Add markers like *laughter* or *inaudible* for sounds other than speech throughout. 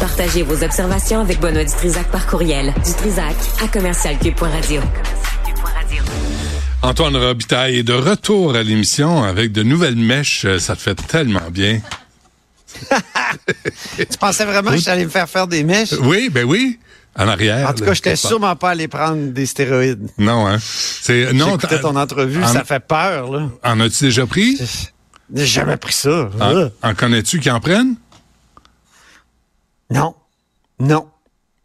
Partagez vos observations avec Benoît Dutrisac par courriel. Dutrisac à commercialcube.radio. Antoine Robitaille est de retour à l'émission avec de nouvelles mèches. Ça te fait tellement bien. *laughs* tu pensais vraiment que j'allais me faire faire des mèches? Oui, ben oui. En arrière. En tout cas, je n'étais sûrement pas allé prendre des stéroïdes. Non, hein. C'est, non. J'écoutais ton entrevue, ça fait peur, là. En as-tu déjà pris? J'ai jamais pris ça. En, en connais-tu qui en prennent? Non. Non.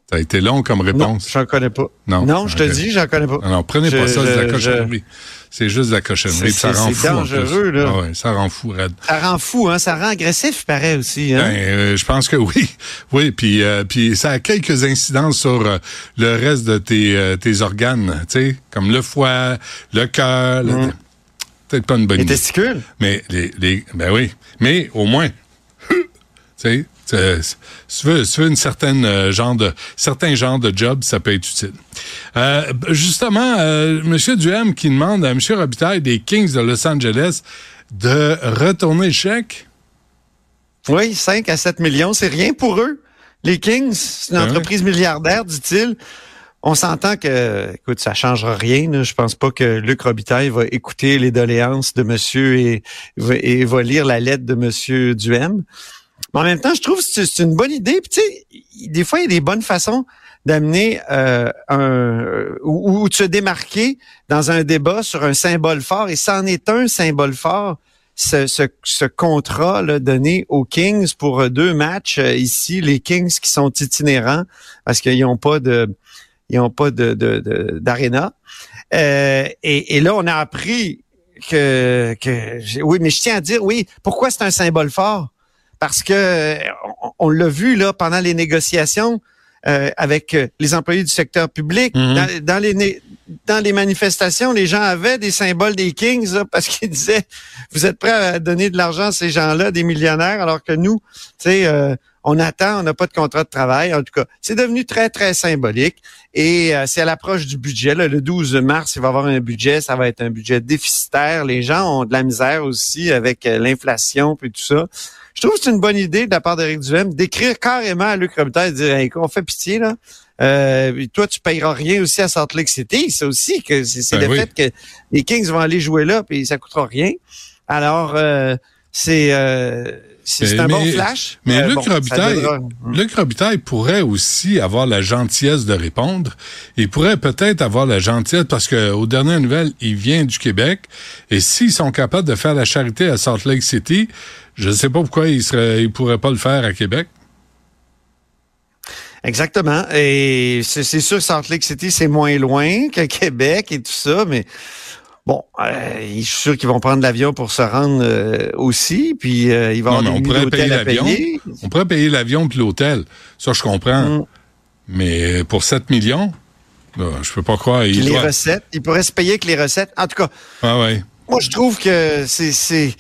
Ça a été long comme réponse. Non, j'en connais pas. Non, non je te dis, j'en connais pas. Non, prenez pas ça, c'est de la cochonnerie. C'est juste de la cochonnerie. Ça rend fou. C'est dangereux, là. Ah ouais, ça rend fou, Red. Ça rend fou, hein. Ça rend agressif, paraît aussi. Hein? Ben, euh, je pense que oui. *laughs* Oui, puis, euh, puis ça a quelques incidences sur euh, le reste de tes, tes organes, tu sais, comme le foie, le cœur. Mm. Peut-être pas une bonne les idée. Les testicules? Mais, les, les, ben oui. Mais au moins, *laughs* tu sais, si tu veux, si tu veux une certaine euh, genre de certain genre de job, ça peut être utile. Euh, justement, euh, Monsieur Duhem qui demande à Monsieur Robitaille des Kings de Los Angeles de retourner le chèque. Oui, 5 à 7 millions, c'est rien pour eux. Les Kings, c'est une entreprise milliardaire, dit-il. On s'entend que, écoute, ça changera rien. Là. Je pense pas que Luc Robitaille va écouter les doléances de Monsieur et, et va lire la lettre de Monsieur Duhem. Mais en même temps, je trouve que c'est une bonne idée. Puis, tu sais, des fois, il y a des bonnes façons d'amener euh, un ou, ou, de se démarquer dans un débat sur un symbole fort. Et c'en est un symbole fort, ce, ce, ce contrat là, donné aux Kings pour deux matchs euh, ici. Les Kings qui sont itinérants parce qu'ils n'ont pas de ils ont pas de d'aréna. De, euh, et, et là, on a appris que, que oui, mais je tiens à dire oui. Pourquoi c'est un symbole fort? Parce que on, on l'a vu là pendant les négociations euh, avec les employés du secteur public, Mhm. dans, dans les dans les manifestations, les gens avaient des symboles des Kings là, parce qu'ils *laughs* disaient vous êtes prêts à donner de l'argent à ces gens-là, des millionnaires, alors que nous, tu sais, euh, on attend, on n'a pas de contrat de travail. En tout cas, c'est devenu très très symbolique et euh, c'est à l'approche du budget. Là, le 12 mars, il va y avoir un budget, ça va être un budget déficitaire. Les gens ont de la misère aussi avec euh, l'inflation puis tout ça. Je trouve que c'est une bonne idée de la part d'Éric Duhem d'écrire carrément à Luc Robitaille et de dire hey, on fait pitié là. Euh, toi, tu payeras rien aussi à Salt Lake City. Ça aussi, que c'est c'est Ben le oui. fait que les Kings vont aller jouer là, puis ça coûtera rien. Alors, euh, c'est euh, c'est c'est Mais- un bon flash. mais Euh, Luc bon, Robitaille- Luc Robitaille pourrait aussi avoir la gentillesse de répondre. Il pourrait peut-être avoir la gentillesse parce que aux dernières nouvelles, il vient du Québec. Et s'ils sont capables de faire la charité à Salt Lake City, je ne sais pas pourquoi ils ne pourraient pas le faire à Québec. Exactement. Et c'est sûr que Salt Lake City, c'est moins loin que Québec et tout ça, mais bon, euh, je suis sûr qu'ils vont prendre l'avion pour se rendre euh, aussi, puis euh, il va y Non, avoir on pourrait payer l'avion. payer. On pourrait payer l'avion puis l'hôtel. Ça, je comprends. Mm. Mais pour 7 millions, là, je peux pas croire. Il les doit... recettes, ils pourraient se payer avec les recettes. En tout cas, Ah ouais. moi, je trouve que c'est c'est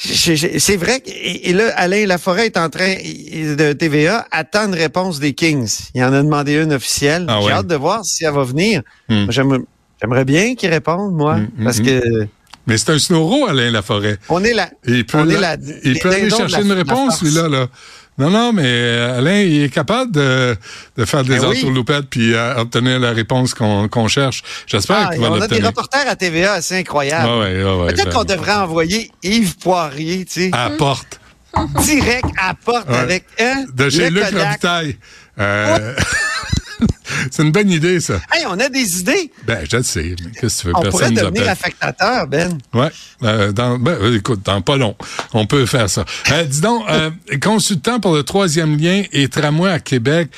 j'ai- j'ai- c'est vrai que, et là, Alain Laforêt est en train, de TVA, attend une réponse des Kings. Il en a demandé une officielle. Ah J'ai ouais. hâte de voir si elle va venir. Hmm. J'aime- J'aimerais bien qu'il réponde, moi, Hmm, hmm, parce que Mais c'est un snoro, Alain Laforêt. on est là. Il peut, On est la- il peut aller chercher la- une réponse, lui-là. Là. Non, non, mais euh, Alain, il est capable de, de faire des Ben oui. entourloupettes puis euh, obtenir la réponse qu'on cherche. J'espère Ah, qu'il va on a des l'obtenir. reporters à TVA assez incroyables. Ah ouais, ah ouais, Peut-être ben, qu'on devrait envoyer Yves Poirier, tu sais, À la porte direct à la porte Ouais. avec hein, de chez le Luc. Robitaille. Euh, *laughs* *laughs* c'est une bonne idée, ça. Hey, on a des idées. Ben, je le sais. Qu'est-ce que tu veux? On pourrait Personne nous devenir affectateur, Ben. Ouais, euh, dans, ben, euh, écoute, dans pas long, on peut faire ça. Euh, dis donc, euh, consultant pour le troisième lien et tramway à Québec.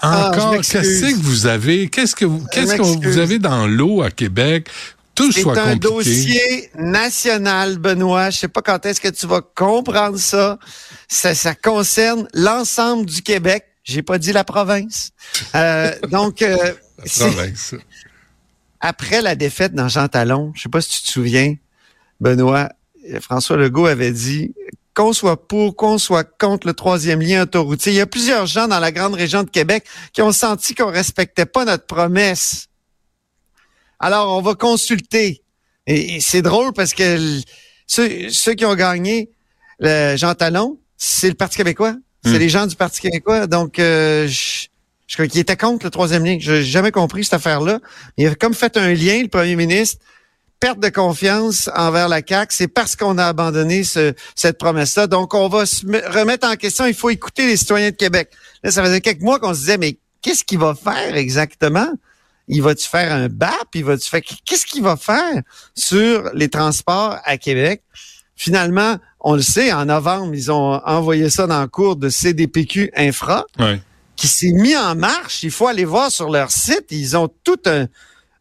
Ah, Encore, qu'est-ce que vous avez? Qu'est-ce que vous, qu'est-ce que vous avez dans l'eau à Québec? Tout C'est un compliqué. dossier national, Benoît. Je sais pas quand est-ce que tu vas comprendre ça. Ça, ça concerne l'ensemble du Québec. J'ai pas dit la province. Euh, donc, euh, Province. après la défaite dans Jean Talon, je sais pas si tu te souviens, Benoît, euh, François Legault avait dit qu'on soit pour, qu'on soit contre le troisième lien autoroutier. Il y a plusieurs gens dans la grande région de Québec qui ont senti qu'on respectait pas notre promesse. Alors, on va consulter. Et, et c'est drôle parce que ceux qui ont gagné le Jean Talon, c'est le Parti québécois. C'est les gens du Parti québécois. Donc, euh, je, je crois qu'il était contre le troisième lien. Je n'ai jamais compris cette affaire-là. Il a comme fait un lien, le premier ministre, perte de confiance envers la CAQ, c'est parce qu'on a abandonné ce, cette promesse-là. Donc, on va se remettre en question. Il faut écouter les citoyens de Québec. Là, ça faisait quelques mois qu'on se disait, mais qu'est-ce qu'il va faire exactement? Il va-tu faire un BAP? Il va-tu faire, qu'est-ce qu'il va faire sur les transports à Québec? Finalement, on le sait, en novembre, ils ont envoyé ça dans le cours de CDPQ Infra, qui s'est mis en marche. Il faut aller voir sur leur site. Ils ont tout un,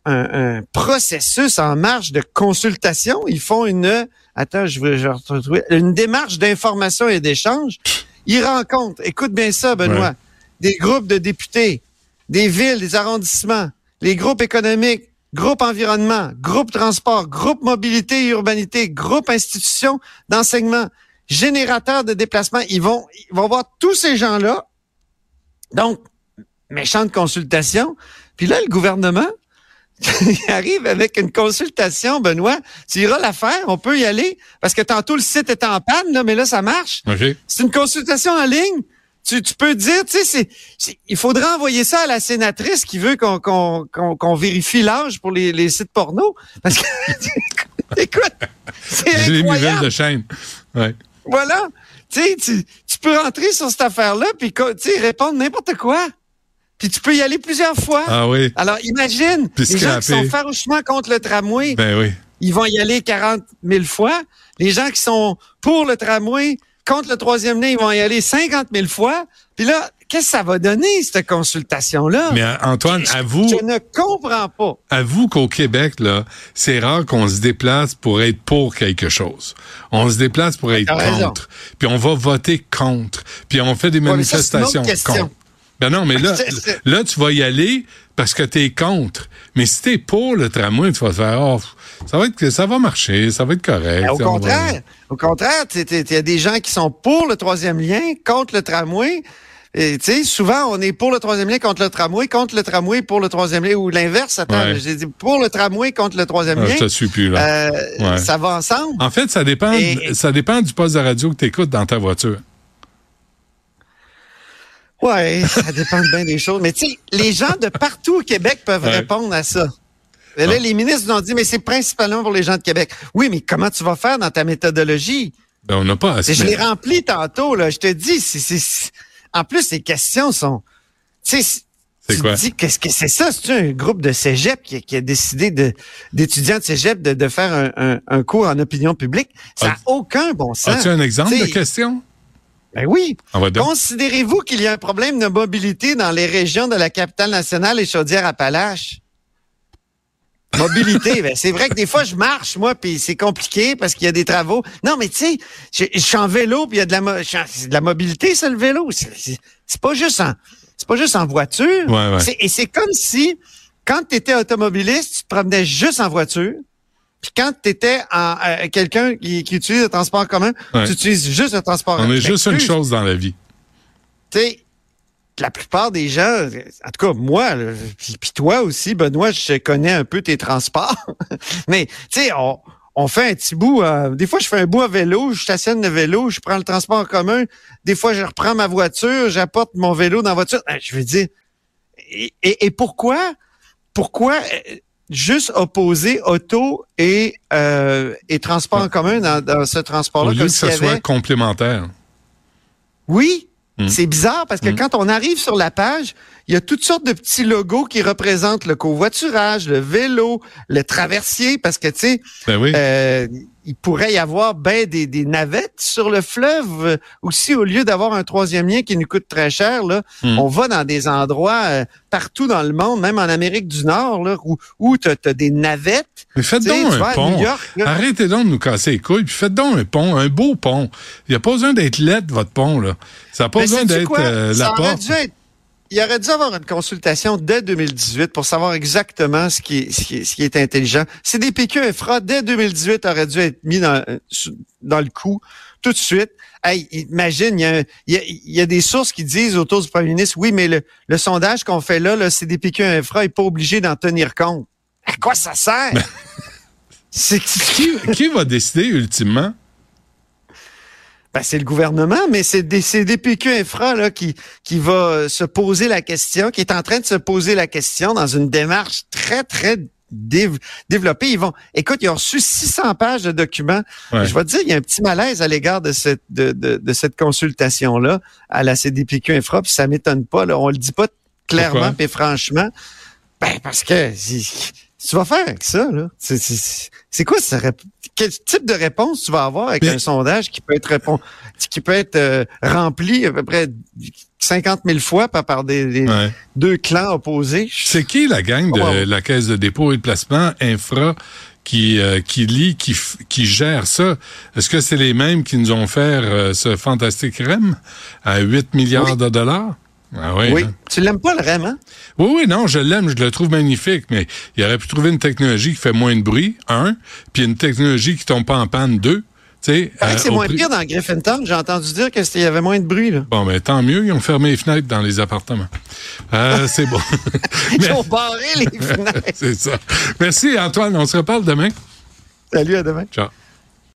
un, processus en marche de consultation. Ils font une, attends, je vais, retrouver, une démarche d'information et d'échange. Ils rencontrent, écoute bien ça, Benoît, des groupes de députés, des villes, des arrondissements, les groupes économiques, groupes environnement, groupes transport, groupes mobilité et urbanité, groupes institutions d'enseignement, générateurs de déplacement. Ils vont, ils vont voir tous ces gens-là. Donc, méchante consultation. Puis là, le gouvernement, *laughs* il arrive avec une consultation, Benoît. Tu iras la faire, on peut y aller. Parce que tantôt, le site est en panne, là, mais là, ça marche. C'est une consultation en ligne. Tu, tu peux dire, tu sais, il faudrait envoyer ça à la sénatrice qui veut qu'on qu'on qu'on vérifie l'âge pour les, les sites porno. Parce que, *laughs* écoute, c'est incroyable. de chaîne. Ouais. Voilà. Tu sais, tu peux rentrer sur cette affaire-là puis tu sais, répondre n'importe quoi. Puis tu peux y aller plusieurs fois. Ah oui. Alors imagine, les gens qui sont farouchement contre le tramway, ben oui. ils vont y aller 40 000 fois. Les gens qui sont pour le tramway, contre le troisième lien, ils vont y aller 50 000 fois. Puis là, qu'est-ce que ça va donner, cette consultation-là? Mais Antoine, avoue... Je ne comprends pas. Avoue qu'au Québec, là, c'est rare qu'on se déplace pour être pour quelque chose. On se déplace pour être contre. Puis on va voter contre. Puis on fait des manifestations contre. Ben non, mais là, *laughs* là, tu vas y aller parce que tu es contre. Mais si tu es pour le tramway, tu vas te faire, oh, ça va être, ça va marcher, ça va être correct. Ben, au contraire, au contraire, il y a des gens qui sont pour le troisième lien, contre le tramway. Et tu sais, souvent, on est pour le troisième lien contre le tramway, contre le tramway pour le troisième lien, ou l'inverse. Attends, j'ai dit pour le tramway contre le troisième ah, lien. Je te suis plus, là. Euh, ça va ensemble. En fait, ça dépend, ça dépend du poste de radio que tu écoutes dans ta voiture. Ouais, ça dépend bien des choses. Mais tu sais, les gens de partout au Québec peuvent répondre à ça. là, ah. les ministres nous ont dit, mais c'est principalement pour les gens de Québec. Oui, mais comment tu vas faire dans ta méthodologie? Ben, on n'a pas assez. Je l'ai rempli tantôt, là. Je te dis, c'est, en plus, les questions sont, tu sais, c'est quoi? dis, qu'est-ce que c'est ça? C'est un groupe de cégep qui, a décidé de, d'étudiants de cégep de, faire un, cours en opinion publique? Ça n'a aucun bon sens. As-tu un exemple de question? Ben oui. Considérez-vous qu'il y a un problème de mobilité dans les régions de la capitale nationale et Chaudière-Appalaches? Mobilité, *laughs* ben c'est vrai que des fois je marche moi puis c'est compliqué parce qu'il y a des travaux. Non mais tu sais, je, suis en vélo puis il y a de la de la mobilité ça le vélo. C'est pas juste en c'est pas juste en voiture. Et c'est comme si quand tu étais automobiliste, tu te promenais juste en voiture puis quand tu étais en, euh, quelqu'un qui, utilise le transport commun, tu utilises juste le transport commun. On est juste une chose dans la vie. Tu sais, la plupart des gens, en tout cas moi, puis toi aussi, Benoît, je connais un peu tes transports, *laughs* mais tu sais, on, on, fait un petit bout. Euh, des fois, je fais un bout à vélo, je stationne le vélo, je prends le transport en commun. Des fois, je reprends ma voiture, j'apporte mon vélo dans la voiture. Ben, je veux dire, et, et pourquoi, pourquoi euh, juste opposer auto et, euh, et transport en commun dans, dans ce transport-là. Au lieu que ce soit complémentaire. Oui, hmm. c'est bizarre parce que hmm. quand on arrive sur la page, il y a toutes sortes de petits logos qui représentent le covoiturage, le vélo, le traversier, parce que, tu sais, ben oui. euh, il pourrait y avoir ben des, des navettes sur le fleuve euh, aussi au lieu d'avoir un troisième lien qui nous coûte très cher là hmm. on va dans des endroits euh, partout dans le monde même en Amérique du Nord là où où tu as, des navettes. Mais faites donc un pont. Arrêtez donc de nous casser les couilles puis faites donc un pont un beau pont. Il n'y a pas besoin d'être laid votre pont là. Ça n'a pas besoin d'être euh, la porte il aurait dû avoir une consultation dès 2018 pour savoir exactement ce qui est, ce qui est, intelligent. C'est des PQ infra dès 2018 aurait dû être mis dans, dans le coup tout de suite. Hey, imagine, il y, a, il, y a, des sources qui disent autour du premier ministre, oui, mais le, le sondage qu'on fait là, là c'est des PQ infra, il n'est pas obligé d'en tenir compte. À quoi ça sert? *laughs* c'est qui, qui va décider ultimement? Ben, c'est le gouvernement, mais c'est DPQ Infra là, qui, qui va se poser la question, qui est en train de se poser la question dans une démarche très, très développée. Ils vont, écoute, ils ont reçu 600 pages de documents. Je vais te dire, il y a un petit malaise à l'égard de cette, de, de, cette consultation-là à la CDPQ Infra, puis ça m'étonne pas. Là, on le dit pas clairement et franchement. Ben, parce que tu vas faire avec ça, là? C'est quoi ça? Quel type de réponse tu vas avoir avec un sondage qui peut être répond, qui peut être euh, rempli à peu près 50 000 fois par, par des, deux clans opposés? C'est qui la gang de la Caisse de dépôt et de placement infra qui, euh, qui lit, qui, qui gère ça? Est-ce que c'est les mêmes qui nous ont fait euh, ce fantastique REM à 8 milliards de dollars? Ah oui. oui. Hein? Tu l'aimes pas le REM, hein? Oui, oui, non, je l'aime, je le trouve magnifique, mais il aurait pu trouver une technologie qui fait moins de bruit, un, puis une technologie qui tombe pas en panne, deux. Euh, c'est moins pire dans Griffintown. J'ai entendu dire qu'il y avait moins de bruit. Là. Bon, mais tant mieux. Ils ont fermé les fenêtres dans les appartements. Euh, *laughs* c'est bon. ils ont barré les *laughs* fenêtres. c'est ça. Merci, Antoine. On se reparle demain. Salut, à demain. Ciao.